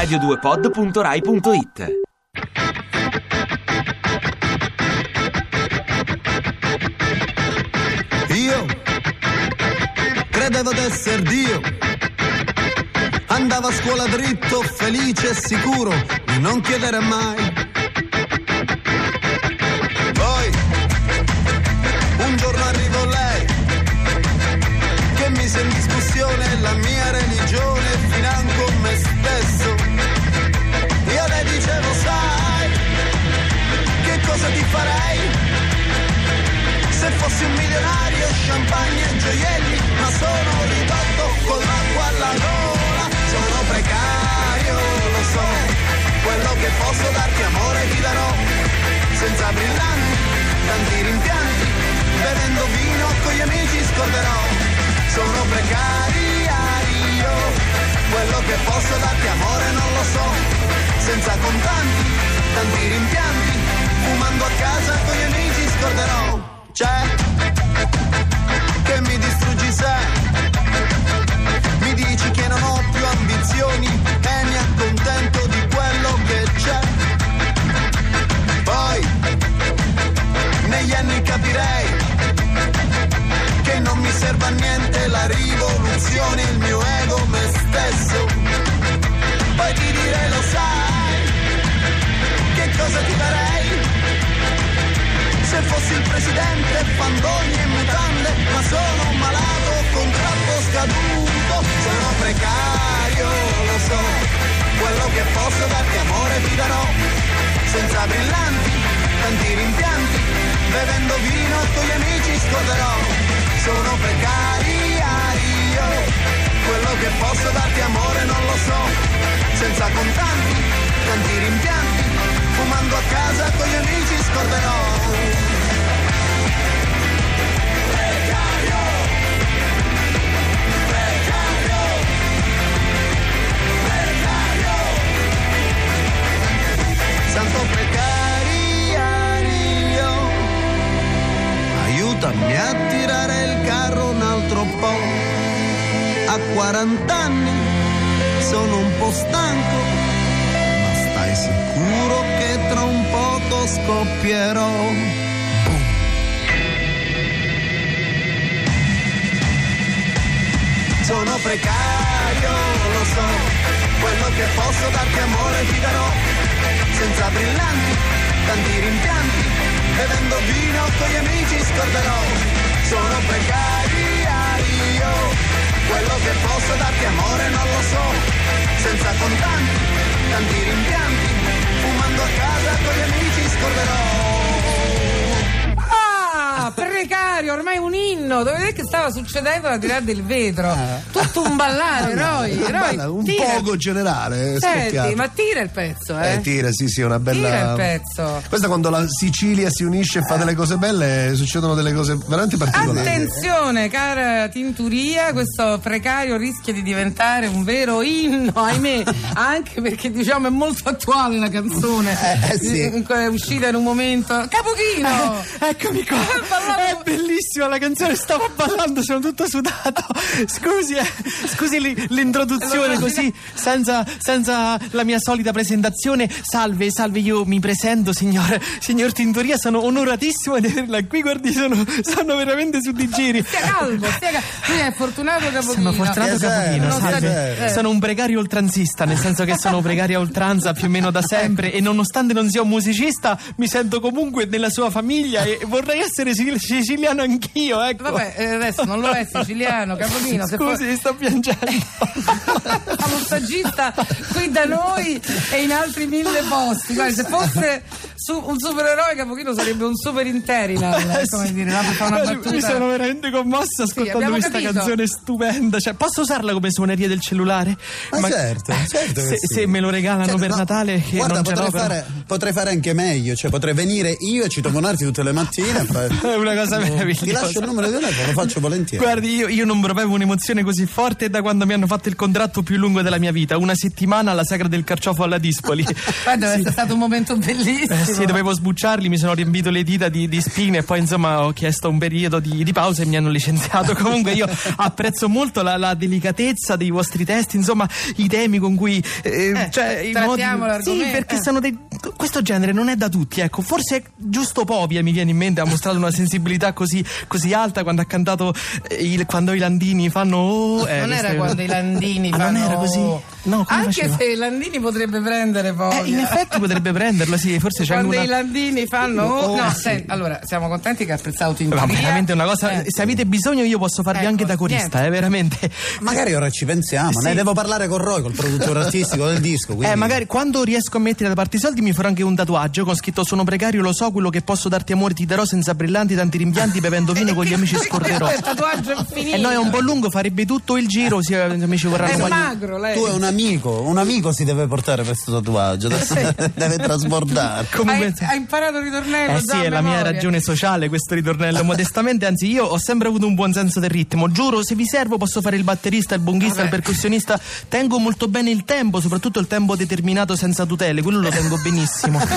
radio2pod.rai.it Io credevo d'esser Dio. Andavo a scuola dritto, felice e sicuro di non chiedere mai. Fossi un milionario, champagne e gioielli, ma sono ridotto con l'acqua alla gola. Sono precario, lo so, quello che posso darti amore ti darò. Senza brillanti, tanti rimpianti, bevendo vino con gli amici scorderò. Sono precario, quello che posso darti amore non lo so. Senza contanti, tanti rimpianti, distruggi se mi dici che non ho più ambizioni e mi accontento di quello che c'è. Poi negli anni capirei che non mi serve a niente la rivoluzione il mio ego che posso darti amore ti darò, senza brillanti, tanti rimpianti, bevendo vino con gli amici scorderò, sono precario, quello che posso darti amore non lo so, senza contanti, tanti rimpianti, fumando a casa con gli amici scorderò. 40 anni sono un po' stanco, ma stai sicuro che tra un poco scoppierò. Sono precario, lo so, quello che posso darti amore ti darò, senza brillanti, tanti rimpianti, bevendo vino con gli amici scorderò. Sono precario, senza contanti, tanti rimpianti, fumando a casa con gli amici scorderò. Ah, precario, ormai un inno. Dove è che stava succedendo la tirare del vetro? Tutto un ballare, Roy, bella- un tira. poco generale. eh, Senti, ma tira il pezzo, eh? Eh, tira, sì, sì, una bella. Tira il pezzo. Questa quando la Sicilia si unisce e fa delle cose belle, succedono delle cose veramente particolari. Attenzione, cara Tinturia, questo precario rischia di diventare un vero inno, ahimè, anche perché diciamo è molto attuale la canzone. Eh, eh, sì. Eh, È uscita in un momento. Capochino! Eccomi qua, ballato- è bellissima la canzone, stavo ballando, sono tutto sudato. Scusi, eh, scusi li- l'introduzione così, senza, senza la mia solita presentazione. Salve, salve, io mi presento, signor, signor Tintoria, sono onoratissimo di averla qui, guardi, sono, sono veramente su di giri. Stia calmo, stia calmo. Lui è fortunato Capochino. Sono fortunato Non sta- salve. eh. Sono un precario oltranzista, nel senso che sono precario a oltranza più o meno da sempre e nonostante non sia un musicista mi sento comunque nella sua famiglia e vorrei essere siciliano anch'io, ecco. Vabbè, eh, adesso non lo è siciliano, Capochino. Se Scusi, sto piangendo. fa lo stagista qui da noi e in altri mille posti. Guarda, se fosse su- un supereroe, Capochino sarebbe un super interinal. Eh, come sì. dire, no? per. Mi sono veramente commossa ascoltando abbiamo questa capito. canzone stupenda. Cioè, posso usarla come suoneria del cellulare? Ma certo, certo che se, sì. se me lo regalano Certo, per no, Natale, che Guarda, non potrei fare, potrei fare anche meglio, cioè potrei venire io e citofonarti tutte le mattine. Eh, una cosa Ti meravigliosa. lascio il numero di telefono, lo faccio volentieri. Guardi, io, io non provevo un'emozione così forte da quando mi hanno fatto il contratto più lungo della mia vita, una settimana alla sagra del carciofo alla Dispoli. Guarda, deve essere stato un momento bellissimo. Eh sì, dovevo sbucciarli, mi sono riempito le dita di, di spine e poi insomma ho chiesto un periodo di, di pausa e mi hanno licenziato. Comunque io apprezzo molto la, la delicatezza dei vostri testi, insomma i temi con cui... eh, cioè, i trattiamo modi- l'argomento. Sì, perché Eh. sono dei... Questo genere non è da tutti, ecco. Forse giusto Povia mi viene in mente, ha mostrato una sensibilità così, così alta quando ha cantato eh, il- quando i Landini fanno... oh, eh, non era quando i Landini Ah, fanno. non era così? No, come Anche faceva? se i Landini potrebbe prendere poi. Eh, in effetti potrebbe prenderlo, sì, forse c'è Quando una... i Landini fanno. Oh, no, sì. senti, allora siamo contenti che ha apprezzato Ma Tintoria. veramente una cosa, Eh. se avete bisogno io posso farvi Ecco, anche da corista, niente. eh, veramente. Magari ora ci pensiamo, ne Sì. devo parlare con Roy, col produttore artistico del disco. Quindi... Eh, magari quando riesco a mettere da parte i soldi mi farò anche un tatuaggio con scritto sono precario, lo so, quello che posso darti amore ti darò senza brillanti, tanti rimpianti, bevendo vino con gli amici scorderò. Il tatuaggio infinito. E no, è un po' lungo, farebbe tutto il giro, sì, eh, gli amici vorranno È magro lei. Tu è un amico, un amico si deve portare questo tatuaggio, adesso deve trasbordare. Comunque, Hai, hai imparato il ritornello? Eh sì, è la mia ragione sociale questo ritornello. Modestamente, anzi, io ho sempre avuto un buon senso del ritmo. Giuro, se vi servo posso fare il batterista, il bonghista, Vabbè. il percussionista. Tengo molto bene il tempo, soprattutto il tempo determinato senza tutele, quello lo tengo benissimo.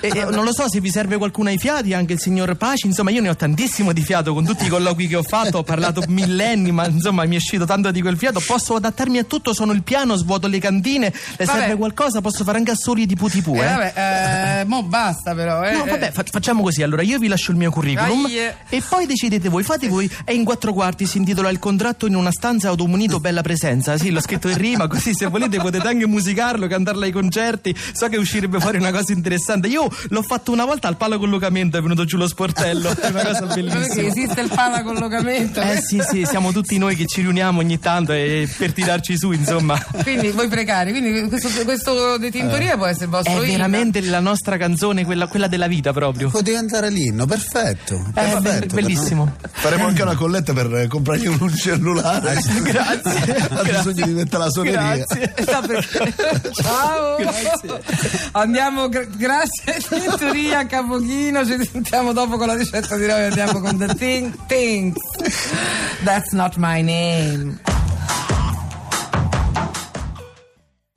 E, e non lo so se vi serve qualcuno ai fiati, anche il signor Paci. Insomma, io ne ho tantissimo di fiato con tutti i colloqui che ho fatto. Ho parlato millenni, ma insomma, mi è uscito tanto di quel fiato. Posso adattarmi a tutto, sono il piano, svuoto le cantine. Le Vabbè. serve qualcosa? Posso fare anche assoli di putipu, Eh, eh? vabbè, eh, mo basta però. Eh, No, vabbè, fa- facciamo così. Allora, io vi lascio il mio curriculum Dai. e poi decidete voi. Fate voi. È in quattro quarti. Si intitola Il contratto in una stanza automunito bella presenza. Sì, l'ho scritto in rima, così se volete potete anche musicarlo, cantarlo ai concerti. So che uscirebbe fuori una cosa interessante. Io l'ho fatto una volta al palo collocamento, è venuto giù lo sportello. È una cosa Perché bellissima. esiste il palacollocamento. Eh sì, sì, siamo tutti noi che ci riuniamo ogni tanto e per tirarci su, insomma. Quindi voi precari, quindi questo, questo di Tintoria può essere il vostro È inno. veramente la nostra canzone, quella, quella della vita proprio. Può diventare l'inno, perfetto. È perfetto bellissimo. Faremo anche una colletta per eh, comprargli un cellulare. Grazie. Ha bisogno di mettere la suoneria. Grazie. Ciao. Andiamo, gra- grazie Tintoria Capochino, ci sentiamo dopo con la ricetta di noi, andiamo con The Thing, Things. That's not my name.